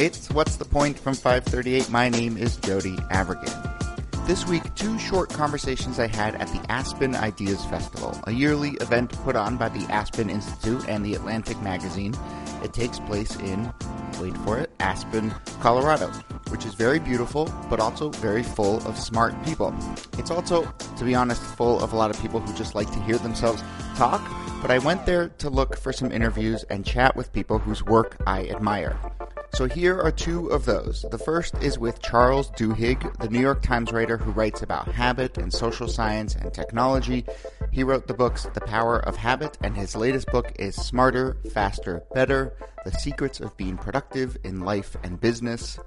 It's What's the Point from 538. My name is Jody Avirgan. This week, two short conversations I had at the Aspen Ideas Festival, a yearly event put on by the Aspen Institute and the Atlantic Magazine. It takes place in, wait for it, Aspen, Colorado, which is very beautiful, but also very full of smart people. It's also, to be honest, full of a lot of people who just like to hear themselves talk, but I went there to look for some interviews and chat with people whose work I admire. So here are two of those. The first is with Charles Duhigg, the New York Times writer who writes about habit and social science and technology. He wrote the books The Power of Habit, and his latest book is Smarter, Faster, Better The Secrets of Being Productive in Life and Business.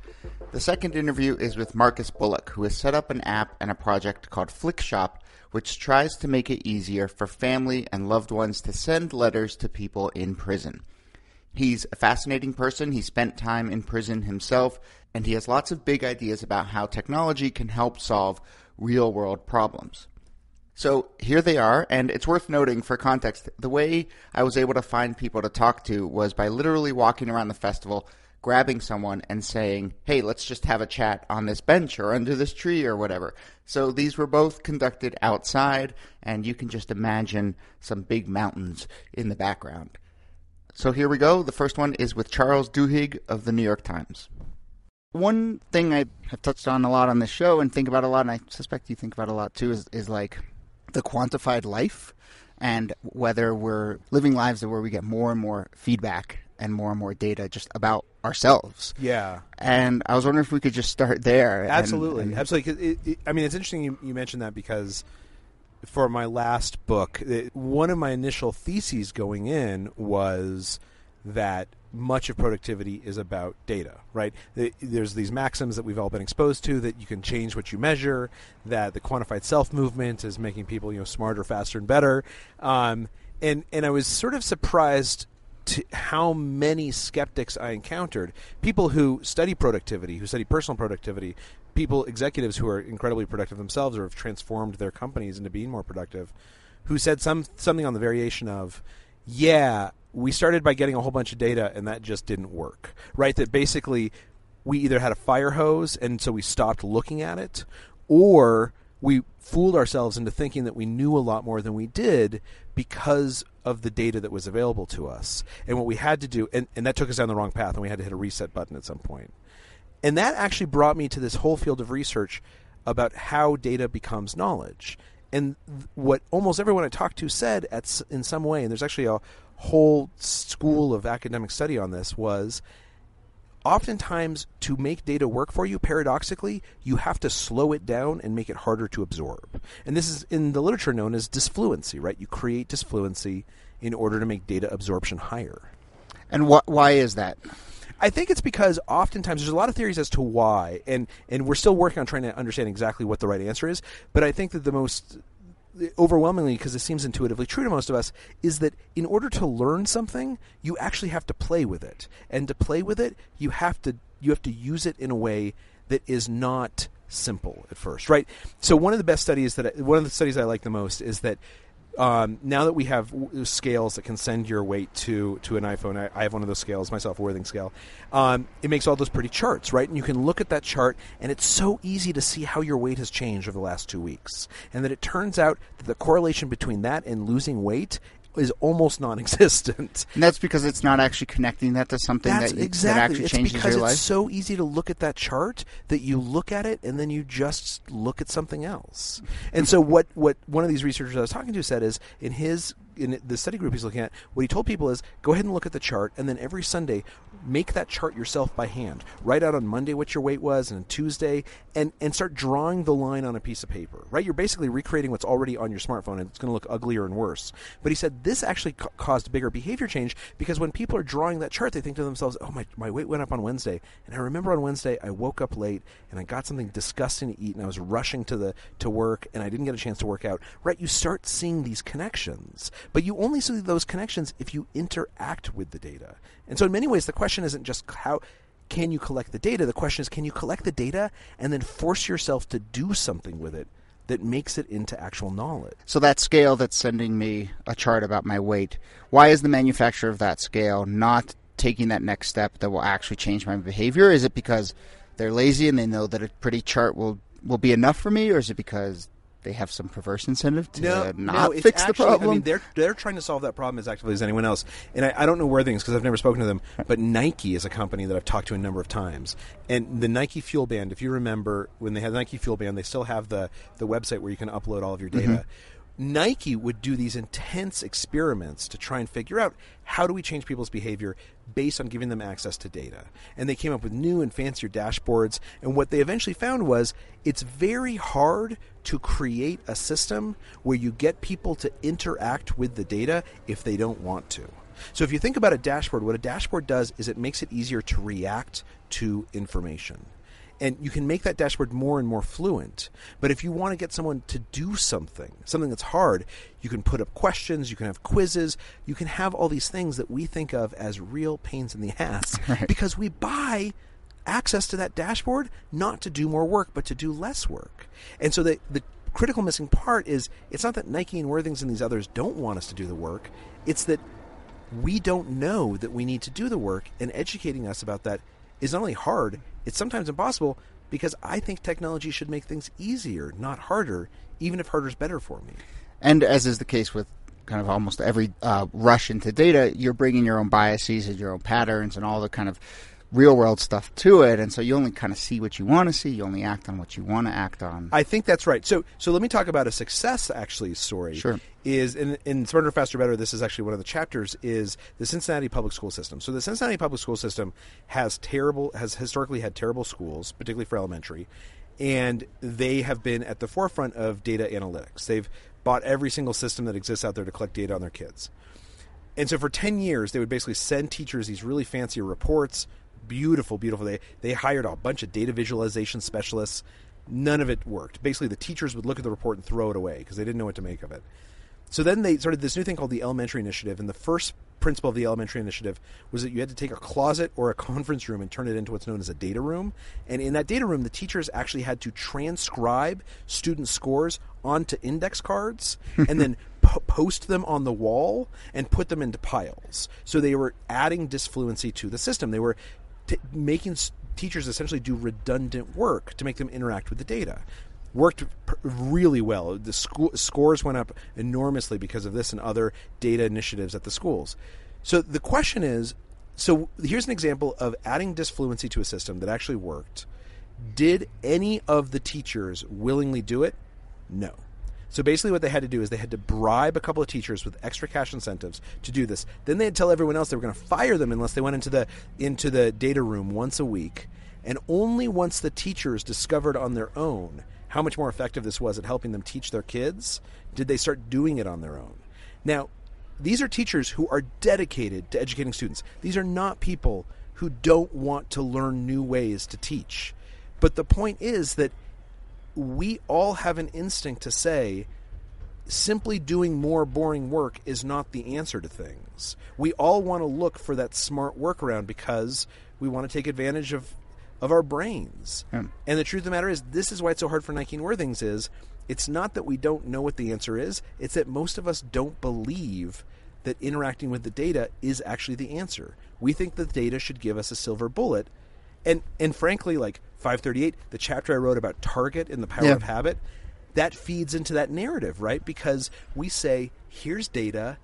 The second interview is with Marcus Bullock, who has set up an app and a project called Flikshop, which tries to make it easier for family and loved ones to send letters to people in prison. He's a fascinating person. He spent time in prison himself, and he has lots of big ideas about how technology can help solve real world problems. So here they are, and it's worth noting for context the way I was able to find people to talk to was by literally walking around the festival, grabbing someone, and saying, Hey, let's just have a chat on this bench or under this tree or whatever. So these were both conducted outside, and you can just imagine some big mountains in the background. So here we go. The first one is with Charles Duhigg of the New York Times. One thing I have touched on a lot on this show and think about a lot, and I suspect you think about a lot too, is, is like the quantified life and whether we're living lives where we get more and more feedback and more and more data just about ourselves. Yeah. And I was wondering if we could just start there. Absolutely. and- and- Absolutely. It, it, I mean, it's interesting you, you mentioned that because for my last book, it, one of my initial theses going in was that much of productivity is about data, right? There's these maxims that we've all been exposed to that you can change what you measure, that the quantified self movement is making people, you know, smarter, faster, and better. Um, and and I was sort of surprised to how many skeptics I encountered. People who study productivity, who study personal productivity, people, executives who are incredibly productive themselves or have transformed their companies into being more productive, who said some something on the variation of, "Yeah, we started by getting a whole bunch of data and that just didn't work." Right? That basically we either had a fire hose and so we stopped looking at it, or we fooled ourselves into thinking that we knew a lot more than we did because of the data that was available to us. And what we had to do, and, and that took us down the wrong path, and we had to hit a reset button at some point. And that actually brought me to this whole field of research about how data becomes knowledge. And what almost everyone I talked to said at, in some way, and there's actually a whole school of academic study on this, was oftentimes to make data work for you paradoxically you have to slow it down and make it harder to absorb and this is in the literature known as disfluency right you create disfluency in order to make data absorption higher and wh- why is that? I think it's because oftentimes there's a lot of theories as to why, and and we're still working on trying to understand exactly what the right answer is. But I think that the most overwhelmingly, because it seems intuitively true to most of us, is that in order to learn something, you actually have to play with it, and to play with it, you have to you have to use it in a way that is not simple at first, right? So one of the best studies that I, one of the studies I like the most is that um, now that we have w- scales that can send your weight to to an iPhone, I, I have one of those scales myself, Withings scale. Um, it makes all those pretty charts, right? And you can look at that chart, and it's so easy to see how your weight has changed over the last two weeks, and that it turns out that the correlation between that and losing weight is almost non-existent. And that's because it's not actually connecting that to something That's that, you, exactly. that actually it's changes because your it's so easy to look at that chart that you look at it and then you just look at something else. And so what what one of these researchers I was talking to said is in his in the study group he's looking at, what he told people is go ahead and look at the chart and then every Sunday make that chart yourself by hand. Write out on Monday what your weight was and on Tuesday and and start drawing the line on a piece of paper. Right? You're basically recreating what's already on your smartphone and it's going to look uglier and worse. But he said this actually ca- caused bigger behavior change because when people are drawing that chart they think to themselves, "Oh, my my weight went up on Wednesday." And I remember on Wednesday I woke up late and I got something disgusting to eat and I was rushing to the to work and I didn't get a chance to work out. Right? You start seeing these connections. But you only see those connections if you interact with the data. And so in many ways the question isn't just how can you collect the data? The question is can you collect the data and then force yourself to do something with it that makes it into actual knowledge? So that scale that's sending me a chart about my weight, why is the manufacturer of that scale not taking that next step that will actually change my behavior? Is it because they're lazy and they know that a pretty chart will will be enough for me, or is it because they have some perverse incentive to no, not no, fix actually, the problem? I mean, they're they're trying to solve that problem as actively as anyone else. And I, I don't know where things because I've never spoken to them. But Nike is a company that I've talked to a number of times. And the Nike Fuel Band, if you remember when they had the Nike Fuel Band, they still have the the website where you can upload all of your data. Mm-hmm. Nike would do these intense experiments to try and figure out how do we change people's behavior based on giving them access to data. And they came up with new and fancier dashboards. And what they eventually found was it's very hard to create a system where you get people to interact with the data if they don't want to. So if you think about a dashboard, what a dashboard does is it makes it easier to react to information and you can make that dashboard more and more fluent. But if you want to get someone to do something, something that's hard, you can put up questions, you can have quizzes, you can have all these things that we think of as real pains in the ass Right. because we buy access to that dashboard not to do more work but to do less work. And so the the critical missing part is it's not that Nike and Withings and these others don't want us to do the work, it's that we don't know that we need to do the work, and educating us about that is not only hard, it's sometimes impossible because I think technology should make things easier, not harder, even if harder is better for me. And as is the case with kind of almost every uh, rush into data, you're bringing your own biases and your own patterns and all the kind of real world stuff to it. And so you only kind of see what you want to see. You only act on what you want to act on. I think that's right. So, so let me talk about a success actually story. Sure. Is in, in Smarter, Faster, Better. This is actually one of the chapters. Is the Cincinnati public school system. So the Cincinnati public school system has terrible, has historically had terrible schools, particularly for elementary, and they have been at the forefront of data analytics. They've bought every single system that exists out there to collect data on their kids. And so for 10 years, they would basically send teachers these really fancy reports. Beautiful, beautiful. They, they hired a bunch of data visualization specialists. None of it worked. Basically, the teachers would look at the report and throw it away because they didn't know what to make of it. So then they started this new thing called the Elementary Initiative. And the first principle of the Elementary Initiative was that you had to take a closet or a conference room and turn it into what's known as a data room. And in that data room, the teachers actually had to transcribe student scores onto index cards and then po- post them on the wall and put them into piles. So they were adding disfluency to the system. They were t- making s- teachers essentially do redundant work to make them interact with the data. Worked pr- really well. The school scores went up enormously because of this and other data initiatives at the schools. So the question is so here's an example of adding disfluency to a system that actually worked. Did any of the teachers willingly do it? No. So basically, what they had to do is they had to bribe a couple of teachers with extra cash incentives to do this. Then they'd tell everyone else they were going to fire them unless they went into the into the data room once a week. And only once the teachers discovered on their own how much more effective this was at helping them teach their kids did they start doing it on their own. Now, these are teachers who are dedicated to educating students. These are not people who don't want to learn new ways to teach. But the point is that we all have an instinct to say simply doing more boring work is not the answer to things. We all want to look for that smart workaround because we want to take advantage of of our brains. Yeah. And the truth of the matter is this is why it's so hard for Nike and Withings is it's not that we don't know what the answer is, it's that most of us don't believe that interacting with the data is actually the answer. We think the data should give us a silver bullet. And and frankly like 538 the chapter I wrote about target and the power Yeah. of habit that feeds into that narrative, right? Because we say, here's data,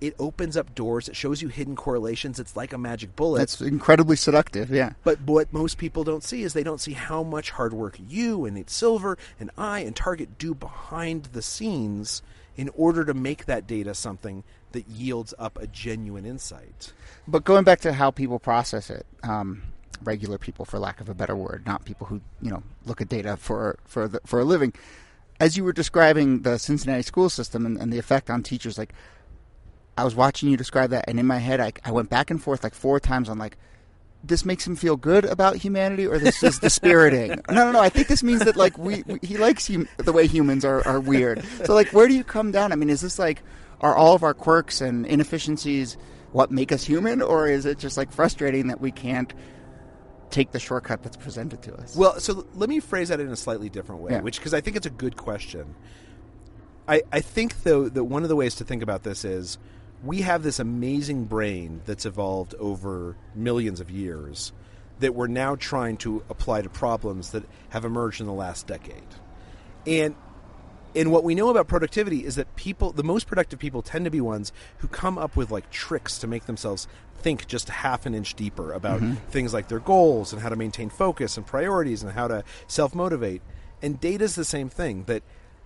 it opens up doors, it shows you hidden correlations, it's like a magic bullet. That's incredibly seductive. Yeah. But what most people don't see is they don't see how much hard work you and Nate Silver and I and Target do behind the scenes in order to make that data something that yields up a genuine insight. But going back to how people process it, um, regular people, for lack of a better word, not people who you know look at data for for the, for a living. As you were describing the Cincinnati school system and, and the effect on teachers, like I was watching you describe that, and in my head, I, I went back and forth like four times on like. This makes him feel good about humanity, or this is dispiriting. no, no, no. I think this means that like we, we he likes hum- the way humans are, are weird. So like, where do you come down? I mean, is this like are all of our quirks and inefficiencies what make us human, or is it just like frustrating that we can't take the shortcut that's presented to us? Well, so let me phrase that in a slightly different way, Yeah. which because I think it's a good question. I, I think though that one of the ways to think about this is we have this amazing brain that's evolved over millions of years that we're now trying to apply to problems that have emerged in the last decade. And and what we know about productivity is that people the most productive people tend to be ones who come up with like tricks to make themselves think just half an inch deeper about Mm-hmm. things like their goals and how to maintain focus and priorities and how to self-motivate and data is the same thing that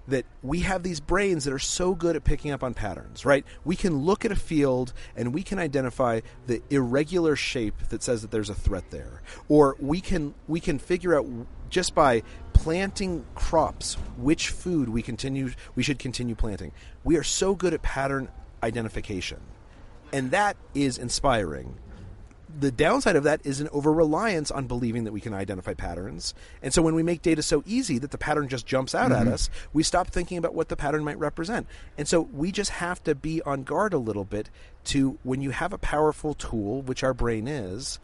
that we have these brains that are so good at picking up on patterns, right? We can look at a field and we can identify the irregular shape that says that there's a threat there. Or we can we can figure out just by planting crops which food we continue we should continue planting. We are so good at pattern identification. And that is inspiring the downside of that is an over reliance on believing that we can identify patterns. And so when we make data so easy that the pattern just jumps out at mm-hmm. us, we stop thinking about what the pattern might represent. And so we just have to be on guard a little bit to when you have a powerful tool, which our brain is,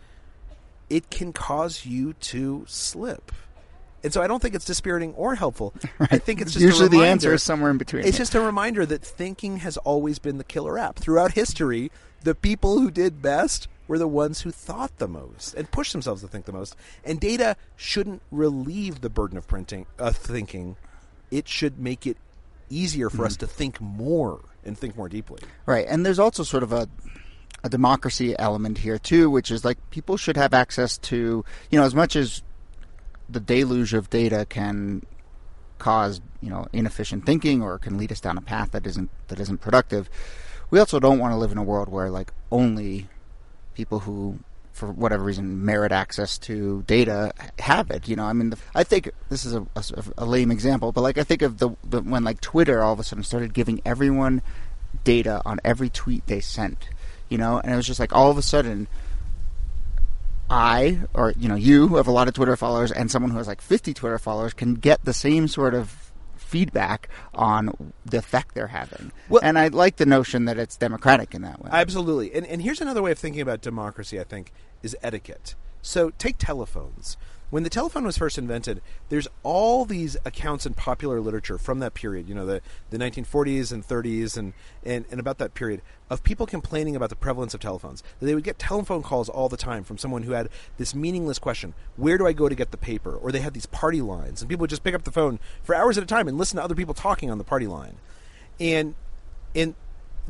it can cause you to slip. And so I don't think it's dispiriting or helpful. I think it's just a Usually the answer is somewhere in between. it's just a reminder that thinking has always been the killer app. Throughout history, the people who did best were the ones who thought the most and pushed themselves to think the most. And data shouldn't relieve the burden of printing, uh, thinking. It should make it easier for us to think more and think more deeply. Right, and there's also sort of a a democracy element here too, which is like people should have access to you know as much as the deluge of data can cause you know inefficient thinking or can lead us down a path that isn't that isn't productive. We also don't want to live in a world where like only people who for whatever reason merit access to data have it you know? I mean the, i think this is a, a, a lame example but like i think of the, the when like twitter all of a sudden started giving everyone data on every tweet they sent you know? And it was just like all of a sudden i or you know you who have a lot of twitter followers and someone who has like 50 twitter followers can get the same sort of feedback on the effect they're having Well- and i like the notion that it's democratic in that way Absolutely. And, and here's another way of thinking about democracy, I think, is etiquette. So take telephones. When the telephone was first invented, there's all these accounts in popular literature from that period, you know, the, the 1940s and 30s and, and, and about that period, of people complaining about the prevalence of telephones. They would get telephone calls all the time from someone who had this meaningless question Where do I go to get the paper? Or they had these party lines, and people would just pick up the phone for hours at a time and listen to other people talking on the party line. And and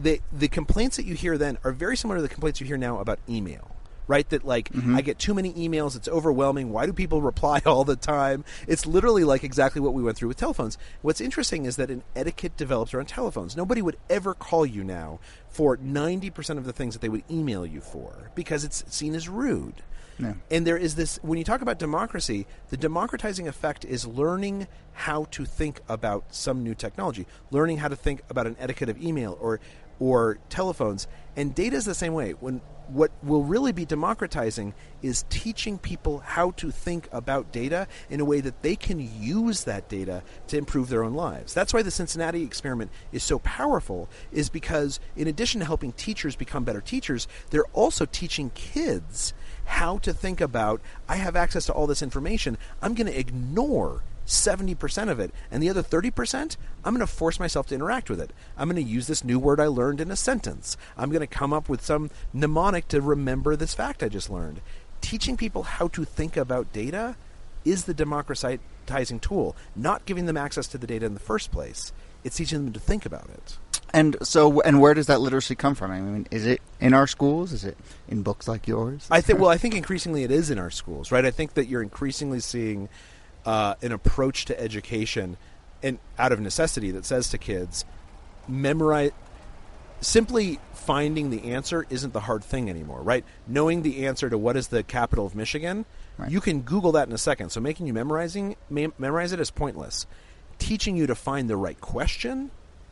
the the complaints that you hear then are very similar to the complaints you hear now about email right? That like mm-hmm. i get too many emails. It's overwhelming. Why do people reply all the time? It's literally like exactly what we went through with telephones. What's interesting is that an etiquette develops around telephones. Nobody would ever call you now for 90% of the things that they would email you for because it's seen as rude. Yeah. and there is this when you talk about democracy, the democratizing effect is learning how to think about some new technology, learning how to think about an etiquette of email or or telephones. And data is the same way. When what will really be democratizing is teaching people how to think about data in a way that they can use that data to improve their own lives. That's why the Cincinnati experiment is so powerful is because in addition to helping teachers become better teachers, they're also teaching kids how to think about I have access to all this information. I'm going to ignore 70% of it and the other 30% I'm going to force myself to interact with it. I'm going to use this new word I learned in a sentence. I'm going to come up with some mnemonic to remember this fact I just learned. Teaching people how to think about data is the democratizing tool, not giving them access to the data in the first place. It's teaching them to think about it. And so, and where does that literacy come from? I mean, is it in our schools? Is it in books like yours? I think. Well, I think increasingly it is in our schools, right? I think that you're increasingly seeing uh, an approach to education, and out of necessity, that says to kids, memorize. Simply finding the answer isn't the hard thing anymore, right? Knowing the answer to what is the capital of Michigan, Right. you can Google that in a second. So making you memorizing mem- memorize it is pointless. Teaching you to find the right question,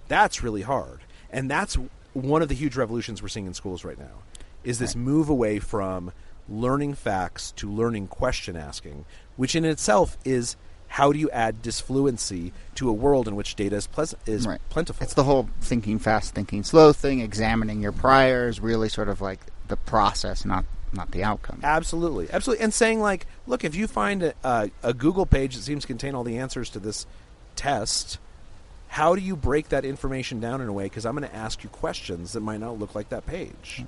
that's really hard, and that's one of the huge revolutions we're seeing in schools right now. Is this move away from learning facts to learning question asking, which in itself is how do you add disfluency to a world in which data is, pleas- is Right. plentiful? It's the whole thinking fast, thinking slow thing. Examining your priors, really sort of like the process, not not the outcome. Absolutely, absolutely, and saying like, look, if you find a, a, a Google page that seems to contain all the answers to this test, how do you break that information down in a way? Because I'm going to ask you questions that might not look like that page.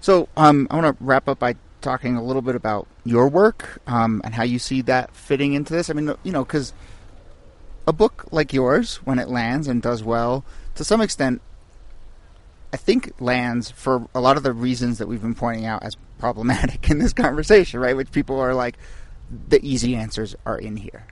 So um, I want to wrap up by talking a little bit about your work um, and how you see that fitting into this. I mean, you know, because a book like yours, when it lands and does well, to some extent, I think lands for a lot of the reasons that we've been pointing out as problematic in this conversation, right? Which people are like, the easy answers are in here,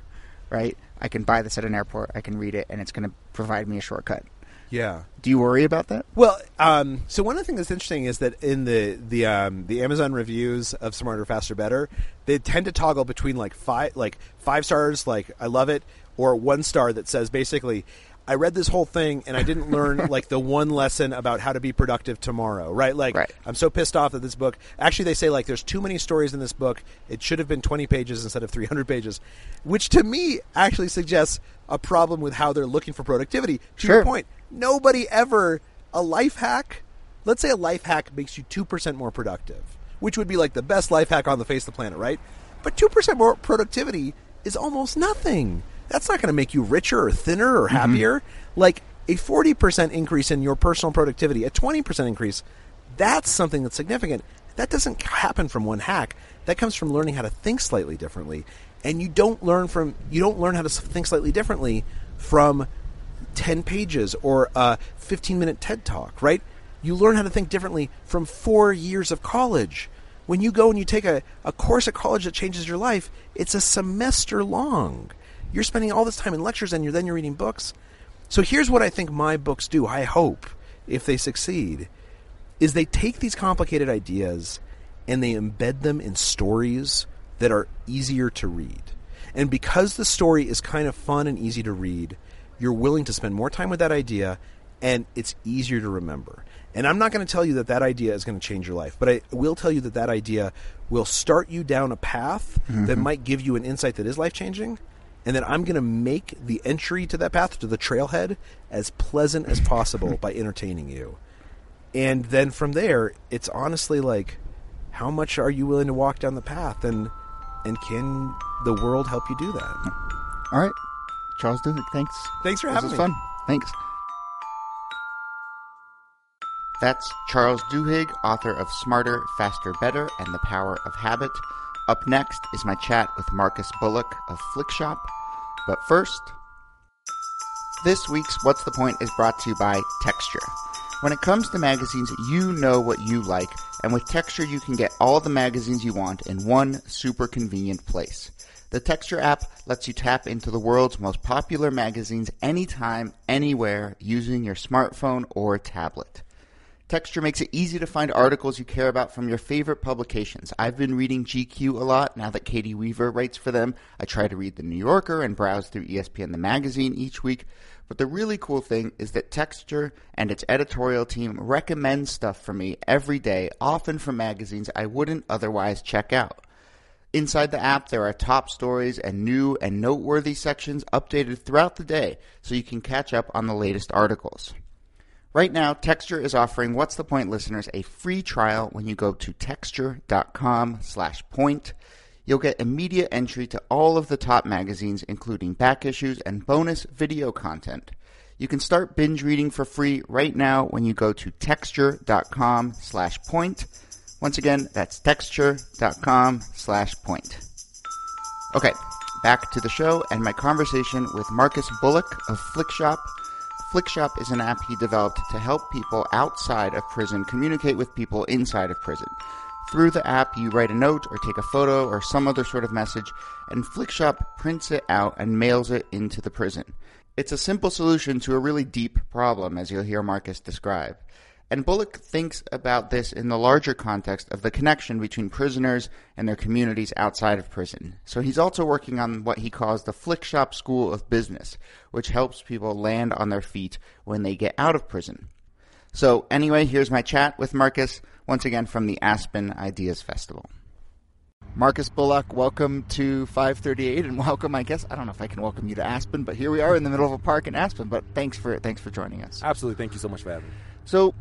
right? I can buy this at an airport, I can read it, and it's going to provide me a shortcut. Yeah. Do you worry about that? Well, um, so one of the things that's interesting is that in the the um, the Amazon reviews of Smarter, Faster, Better, they tend to toggle between like five like five stars, like I love it, or one star that says basically I read this whole thing and I didn't learn like the one lesson about how to be productive tomorrow, right? Like Right. I'm so pissed off that this book. Actually, they say like there's too many stories in this book. It should have been 20 pages instead of 300 pages, which to me actually suggests a problem with how they're looking for productivity. To Sure. your point, nobody ever a life hack. Let's say a life hack makes you two percent more productive, which would be like the best life hack on the face of the planet, right? But two percent more productivity is almost nothing. That's not going to make you richer or thinner or mm-hmm. happier. Like a forty percent increase in your personal productivity, a twenty percent increase, that's something that's significant. That doesn't happen from one hack. That comes from learning how to think slightly differently. And you don't learn from you don't learn how to think slightly differently from 10 pages or a 15 minute TED talk, right? You learn how to think differently from four years of college. When you go and you take a, a course at college that changes your life, it's a semester long. You're spending all this time in lectures and you're then you're reading books. So here's what I think my books do, I hope, if they succeed, is they take these complicated ideas and they embed them in stories that are easier to read. And because the story is kind of fun and easy to read, you're willing to spend more time with that idea and it's easier to remember. And I'm not going to tell you that that idea is going to change your life, but I will tell you that that idea will start you down a path that mm-hmm. might give you an insight that is life changing. And then I'm going to make the entry to that path, to the trailhead, as pleasant as possible by entertaining you. And then from there, it's honestly like, how much are you willing to walk down the path, and and can the world help you do that? All right. Charles Duhigg, thanks. Thanks for having me. This having was me. fun. Thanks. That's Charles Duhigg, author of Smarter, Faster, Better and the Power of Habit. Up next is my chat with Marcus Bullock of Flikshop. But first, this week's What's the Point is brought to you by Texture. When it comes to magazines, you know what you like, and with Texture you can get all the magazines you want in one super convenient place. The Texture app lets you tap into the world's most popular magazines anytime, anywhere, using your smartphone or tablet. Texture makes it easy to find articles you care about from your favorite publications. I've been reading GQ a lot now that Caity Weaver writes for them. I try to read The New Yorker and browse through ESPN the magazine each week. But the really cool thing is that Texture and its editorial team recommend stuff for me every day, often from magazines I wouldn't otherwise check out. Inside the app, there are top stories and new and noteworthy sections updated throughout the day so you can catch up on the latest articles. Right now, Texture is offering What's the Point listeners a free trial when you go to texture.com slash point. You'll get immediate entry to all of the top magazines, including back issues and bonus video content. You can start binge reading for free right now when you go to texture.com slash point. Once again, that's texture.com slash point. Okay, back to the show and my conversation with Marcus Bullock of Flikshop. Flikshop is an app he developed to help people outside of prison communicate with people inside of prison. Through the app, you write a note or take a photo or some other sort of message, and Flikshop prints it out and mails it into the prison. It's a simple solution to a really deep problem, as you'll hear Marcus describe. And Bullock thinks about this in the larger context of the connection between prisoners and their communities outside of prison. So he's also working on what he calls the Flikshop School of Business, which helps people land on their feet when they get out of prison. So anyway, here's my chat with Marcus, once again from the Aspen Ideas Festival. Marcus Bullock, welcome to 538, and welcome. I guess I don't know if I can welcome you to Aspen, but here we are in the middle of a park in Aspen. But thanks for thanks for joining us. Absolutely. Thank you so much for having me. So,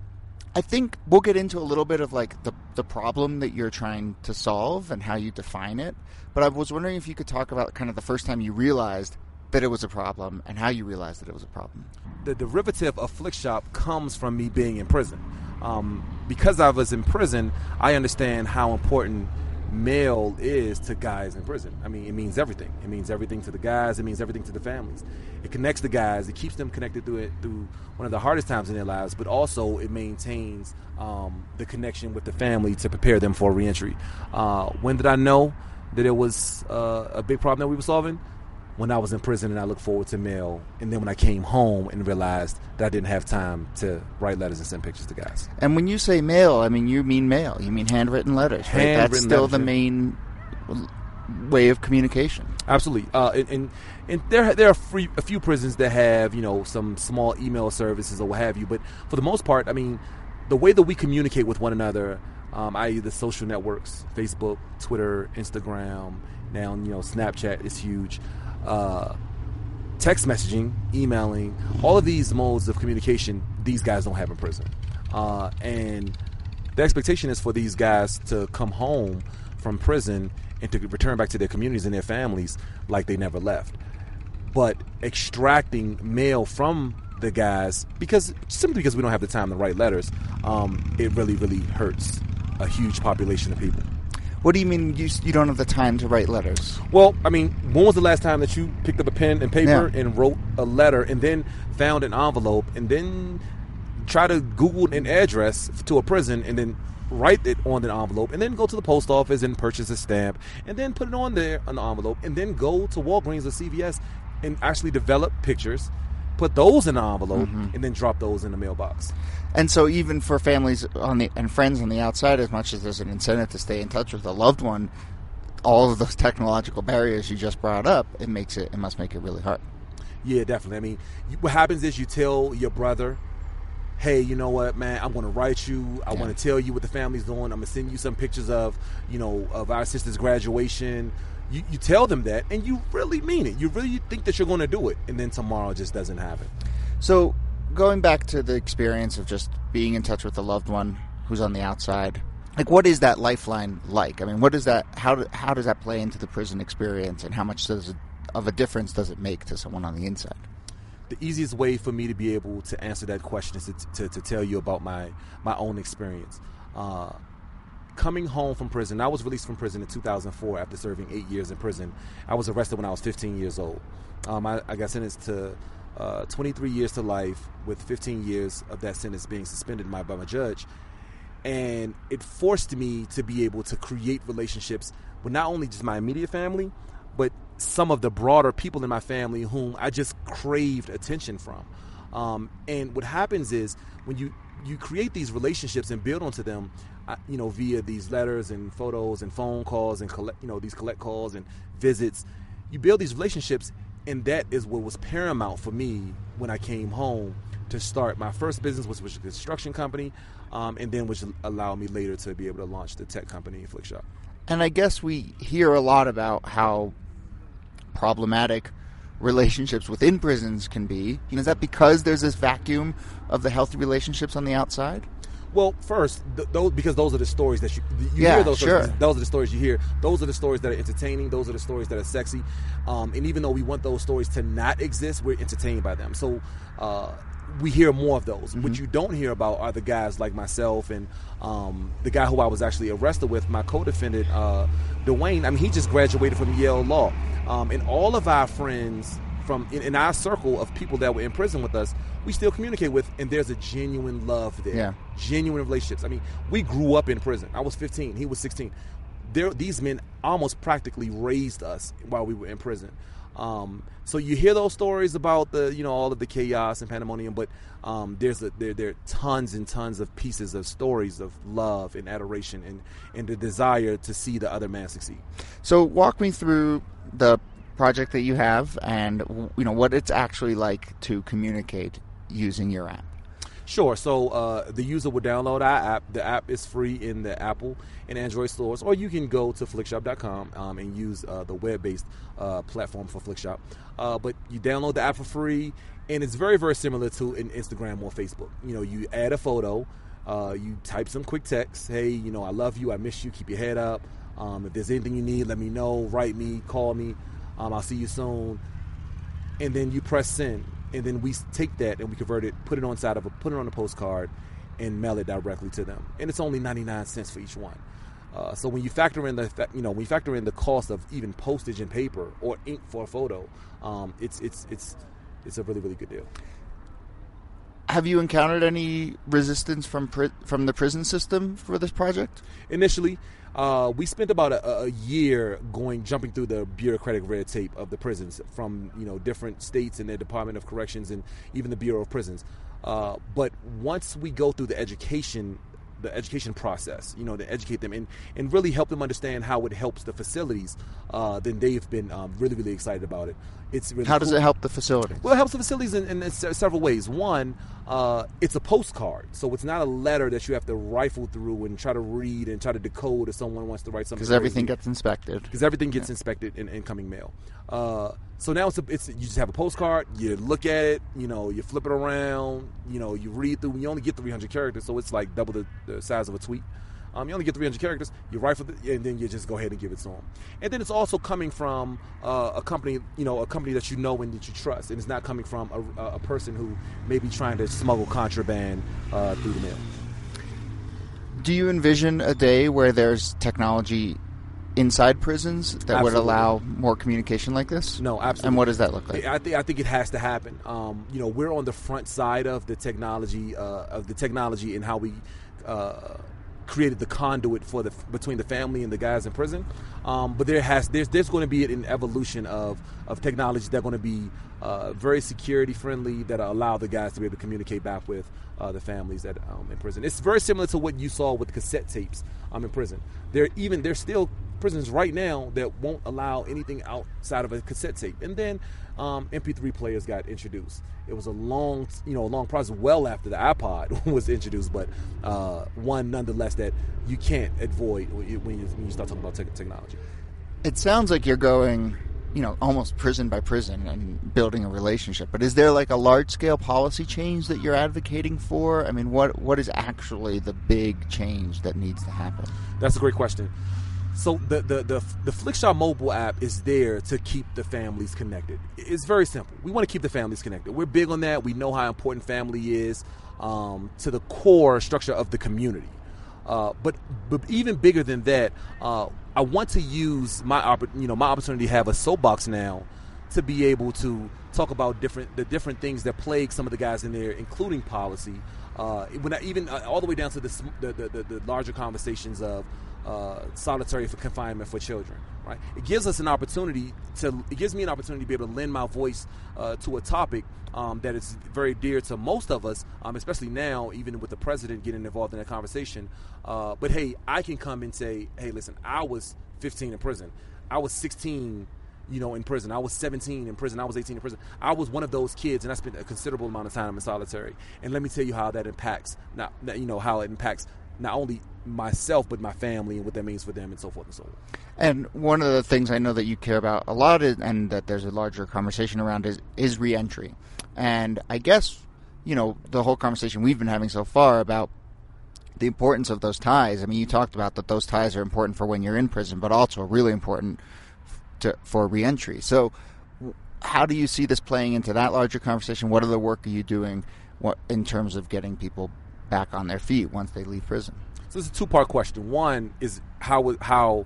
I think we'll get into a little bit of like the the problem that you're trying to solve and how you define it. But I was wondering if you could talk about kind of the first time you realized that it was a problem and how you realized that it was a problem. The derivative of Flikshop comes from me being in prison. Um, because I was in prison, I understand how important mail is to guys in prison. I mean, it means everything. It means everything to the guys. It means everything to the families. It connects the guys. It keeps them connected through it through one of the hardest times in their lives. But also, it maintains um, the connection with the family to prepare them for reentry. Uh, when did I know that it was uh, a big problem that we were solving? When I was in prison and I looked forward to mail. And then when I came home and realized that I didn't have time to write letters and send pictures to guys. And when you say mail, I mean you mean mail. You mean handwritten letters, right? Handwritten That's still letters, the main way of communication. Absolutely. Uh, and, and and there there are free, a few prisons that have you know some small email services or what have you. But for the most part, I mean, the way that we communicate with one another, um, i.e., the social networks, Facebook, Twitter, Instagram, now you know Snapchat is huge. Uh, text messaging, emailing, all of these modes of communication, these guys don't have in prison. Uh, and the expectation is for these guys to come home from prison and to return back to their communities and their families like they never left. But extracting mail from the guys, because simply because we don't have the time to write letters, um, it really, really hurts a huge population of people. What do you mean you, you don't have the time to write letters? Well, I mean, when was the last time that you picked up a pen and paper Yeah. and wrote a letter and then found an envelope and then try to Google an address to a prison and then write it on the envelope and then go to the post office and purchase a stamp and then put it on there on the envelope and then go to Walgreens or CVS and actually develop pictures, put those in the envelope mm-hmm. and then drop those in the mailbox. And so, even for families on the and friends on the outside, as much as there's an incentive to stay in touch with a loved one, all of those technological barriers you just brought up, it makes it it must make it really hard. Yeah, definitely. I mean, what happens is you tell your brother, "Hey, you know what, man? I'm going to write you. I Yeah. want to tell you what the family's doing. I'm going to send you some pictures of, you know, of our sister's graduation." You, you tell them that, and you really mean it. You really think that you're going to do it, and then tomorrow just doesn't happen. So, going back to the experience of just being in touch with a loved one who's on the outside, like what is that lifeline like? I mean, what is that? How do, how does that play into the prison experience, and how much does it, of a difference does it make to someone on the inside? the easiest way for me to be able to answer that question is to, to, to tell you about my my own experience. Uh, coming home from prison, I was released from prison in 2004 after serving eight years in prison. I was arrested when I was 15 years old. Um, I, I got sentenced to uh, 23 years to life, with 15 years of that sentence being suspended by, by my judge. And it forced me to be able to create relationships with not only just my immediate family, but some of the broader people in my family whom I just craved attention from. Um, and what happens is when you you create these relationships and build onto them, uh, you know, via these letters and photos and phone calls and collect, you know, these collect calls and visits, you build these relationships, and that is what was paramount for me when I came home to start my first business, which was a construction company, um, and then which allowed me later to be able to launch the tech company, Flikshop. And I guess we hear a lot about how problematic relationships within prisons can be. You know, Is that because there's this vacuum of the healthy relationships on the outside? Well, first, th- those because those are the stories that you you Yeah, hear. Those sure. stories, those are the stories you hear. Those are the stories that are entertaining. Those are the stories that are sexy. Um, and even though we want those stories to not exist, we're entertained by them. So uh, we hear more of those. What you don't hear about are the guys like myself and um, the guy who I was actually arrested with, my co-defendant uh, Dwayne. I mean, he just graduated from Yale Law, um, and all of our friends from in, in our circle of people that were in prison with us, we still communicate with, and there's a genuine love there Yeah. genuine relationships. I mean, we grew up in prison. I was 15, he was 16. There, these men almost practically raised us while we were in prison. Um, so you hear those stories about the, you know, all of the chaos and pandemonium, but um, there's a, there, there are tons and tons of pieces of stories of love and adoration and, and the desire to see the other man succeed. So walk me through the project that you have and you know what it's actually like to communicate using your app. Sure. So uh, the user would download our app. The app is free in the Apple and Android stores, or you can go to flikshop.com um, and use uh, the web-based uh, platform for Flikshop. Uh, but you download the app for free, and it's very, very similar to an Instagram or Facebook. You know, you add a photo, uh, you type some quick text. Hey, you know, I love you. I miss you. Keep your head up. Um, if there's anything you need, let me know. Write me. Call me. Um, I'll see you soon and then you press send, and then we take that and we convert it, put it on side of a, put it on a postcard, and mail it directly to them. And it's only ninety nine cents for each one. Uh, so when you factor in the you know when you factor in the cost of even postage and paper or ink for a photo, um, it's it's it's it's a really really good deal. Have you encountered any resistance from pri- from the prison system for this project? Initially, uh, we spent about a, a, year going jumping through the bureaucratic red tape of the prisons from you know different states and their Department of Corrections and even the Bureau of Prisons. Uh, but once we go through the education the education process, you know, to educate them and, and really help them understand how it helps the facilities, uh, then they've been um, really, really excited about it. It's really how does it help the facility? Well, it helps the facilities in, in several ways. One, uh, it's a postcard, so it's not a letter that you have to rifle through and try to read and try to decode if someone wants to write something. Because everything gets inspected. Because everything gets yeah. inspected in incoming mail. Uh, so now it's, a, it's you just have a postcard. You look at it, you know, you flip it around, you know, you read through. You only get 300 characters, so it's like double the, the size of a tweet. Um, you only get 300 characters. You write for the, and then you just go ahead and give it to them. And then it's also coming from uh, a company, you know, a company that you know and that you trust, and it's not coming from a, a person who may be trying to smuggle contraband uh, through the mail. Do you envision a day where there's technology inside prisons that absolutely. would allow more communication like this? No, absolutely. And what does that look like? I think I think it has to happen. Um, you know, we're on the front side of the technology uh, of the technology and how we uh, created the conduit for the between the family and the guys in prison. Um, but there has there's there's going to be an evolution of of technology that are going to be uh, very security friendly that allow the guys to be able to communicate back with uh, the families that um, in prison. It's very similar to what you saw with cassette tapes um, in prison. There even there's still prisons right now that won't allow anything outside of a cassette tape. And then um, MP3 players got introduced. It was a long, you know, a long process, well after the iPod was introduced, but uh, one nonetheless that you can't avoid when you, when you start talking about te- technology. It sounds like you're going, you know, almost prison by prison and building a relationship. But is there like a large scale policy change that you're advocating for? I mean, what what is actually the big change that needs to happen? That's a great question. So the, the the the Flikshop mobile app is there to keep the families connected. It's very simple. We want to keep the families connected. We're big on that. We know how important family is um, to the core structure of the community. Uh, but but even bigger than that, uh, I want to use my you know my opportunity to have a soapbox now to be able to talk about different the different things that plague some of the guys in there, including policy. Uh, when I, even uh, all the way down to the, the, the, the larger conversations of uh, solitary for confinement for children. Right? It gives us an opportunity to. It gives me an opportunity to be able to lend my voice uh, to a topic um, that is very dear to most of us, um, especially now, even with the president getting involved in that conversation. Uh, but hey, I can come and say, hey, listen, I was 15 in prison. I was 16 you know, in prison. I was 17 in prison. I was 18 in prison. I was one of those kids, and I spent a considerable amount of time in solitary. And let me tell you how that impacts, not, you know, how it impacts not only myself but my family and what that means for them and so forth and so on. And one of the things I know that you care about a lot is, and that there's a larger conversation around is is reentry. And I guess you know the whole conversation we've been having so far about the importance of those ties. I mean, you talked about that those ties are important for when you're in prison, but also really important to, for reentry. So, how do you see this playing into that larger conversation? What the work are you doing in terms of getting people back on their feet once they leave prison? So it's a two part question. One is how how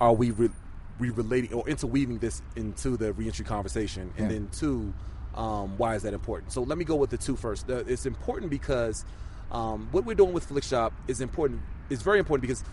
are we re, re relating or interweaving this into the reentry conversation, and yeah. then two, um, why is that important? So let me go with the two first. it's important because um, what we're doing with Flikshop is important. It's very important because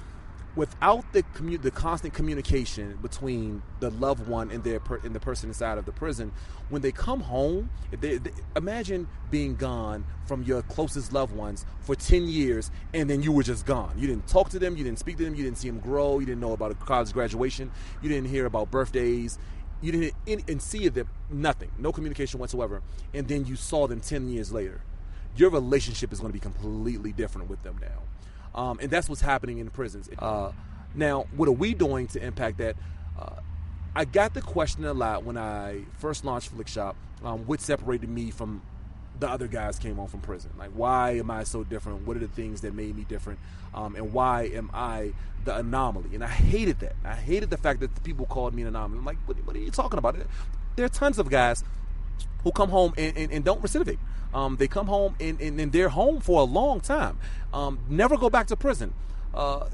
without the commu- the constant communication between the loved one and their per- and the person inside of the prison, when they come home, they, they, imagine being gone from your closest loved ones for ten years, and then you were just gone. You didn't talk to them, you didn't speak to them, you didn't see them grow, you didn't know about a college graduation, you didn't hear about birthdays. You didn't in, and see them nothing, no communication whatsoever, and then you saw them ten years later. Your relationship is going to be completely different with them now um, and that's what's happening in prisons. Uh, now, what are we doing to impact that? Uh, I got the question a lot when I first launched Flikshop, um, what separated me from the other guys came home from prison. Like, why am I so different? What are the things that made me different? Um, and why am I the anomaly? And I hated that. I hated the fact that people called me an anomaly. I'm like, what, what are you talking about? There are tons of guys who come home and, and, and don't recidivate. Um, they come home and, and, and, they're home for a long time. Um, never go back to prison. Uh,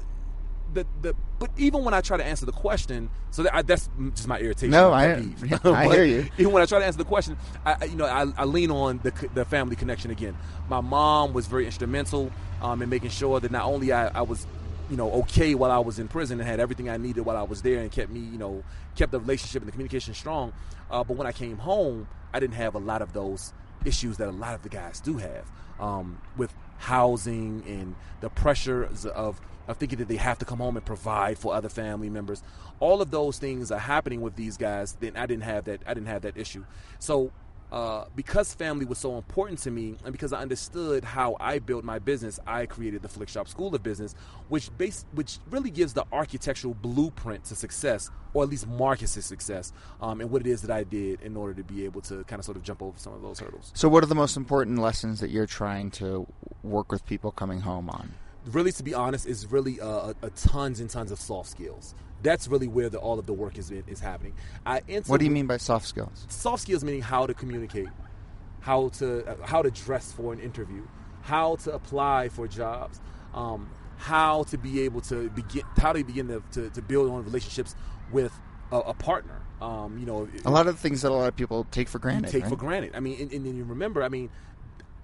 the, the, but even when I try to answer the question, so that I, that's just my irritation. No, I, I hear you. Even when I try to answer the question, I, you know, I, I lean on the, the family connection again. My mom was very instrumental um, in making sure that not only I, I was you know okay while I was in prison and had everything I needed while I was there and kept me you know kept the relationship and the communication strong. Uh, but when I came home, I didn't have a lot of those issues that a lot of the guys do have um, with housing and the pressures of of thinking that they have to come home and provide for other family members. All of those things are happening with these guys. Then I didn't have that. I didn't have that issue. So uh, because family was so important to me, and because I understood how I built my business, I created the Flikshop School of Business, which base, which really gives the architectural blueprint to success, or at least Marcus's success, um, and what it is that I did in order to be able to kind of sort of jump over some of those hurdles. So, what are the most important lessons that you're trying to work with people coming home on? Really, to be honest, is really uh, a, a tons and tons of soft skills that's really where the, all of the work is is happening. I what do you mean by soft skills? Soft skills meaning how to communicate, how to uh, how to dress for an interview, how to apply for jobs, um, how to be able to begin how to begin to, to, to build on relationships with a, a partner. Um, you know, a lot of things that a lot of people take for granted. Take right? for granted. I mean, and, and you remember. I mean,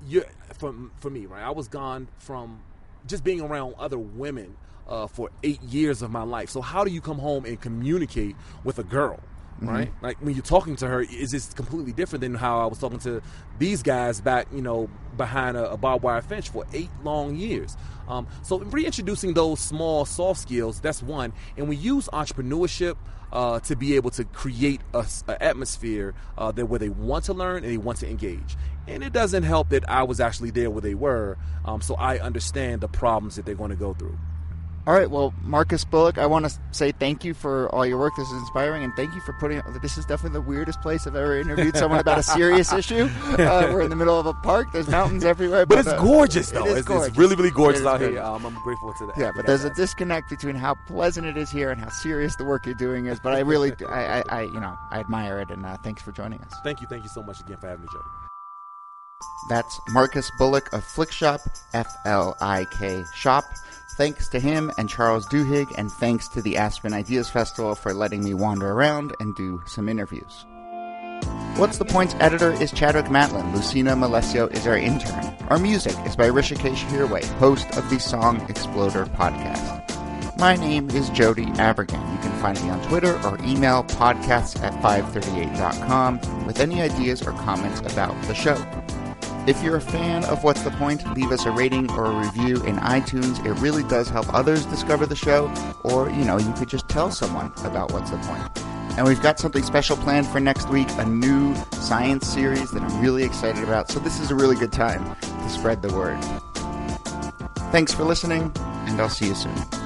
you for for me, right? I was gone from just being around other women uh, for eight years of my life. So how do you come home and communicate with a girl? Mm-hmm. Right, mm-hmm. like when you're talking to her, is this completely different than how I was talking to these guys back, you know, behind a, a barbed wire fence for eight long years. Um, so reintroducing those small soft skills, that's one, and we use entrepreneurship uh, to be able to create a, a atmosphere uh, that where they want to learn and they want to engage. And it doesn't help that I was actually there where they were, um, so I understand the problems that they're going to go through. All right, well, Marcus Bullock, I want to say thank you for all your work. This is inspiring, and thank you for putting. This is definitely the weirdest place I've ever interviewed someone about a serious issue. Uh, we're in the middle of a park. There's mountains everywhere, but, but it's uh, gorgeous though. It is gorgeous. It's really, really gorgeous out here. Um, I'm grateful to that. Yeah, but there's a disconnect between how pleasant it is here and how serious the work you're doing is. But I really, I, I, I, you know, I admire it, and uh, thanks for joining us. Thank you, thank you so much again for having me, Jody. That's Marcus Bullock of Flikshop, F L I K Shop. Thanks to him and Charles Duhigg, and thanks to the Aspen Ideas Festival for letting me wander around and do some interviews. What's the Point's editor is Chadwick Matlin. Lucina Malesio is our intern. Our music is by Hrishikesh Hirway, host of the Song Exploder podcast. My name is Jody Avirgan. You can find me on Twitter or email podcasts at 538.com with any ideas or comments about the show. If you're a fan of What's the Point, leave us a rating or a review in iTunes. It really does help others discover the show, or, you know, you could just tell someone about What's the Point. And we've got something special planned for next week a new science series that I'm really excited about. So, this is a really good time to spread the word. Thanks for listening, and I'll see you soon.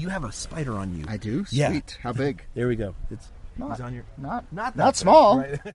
You have a spider on you. I do. Yeah. Sweet. How big? there we go. It's not he's on your not not not small. Right?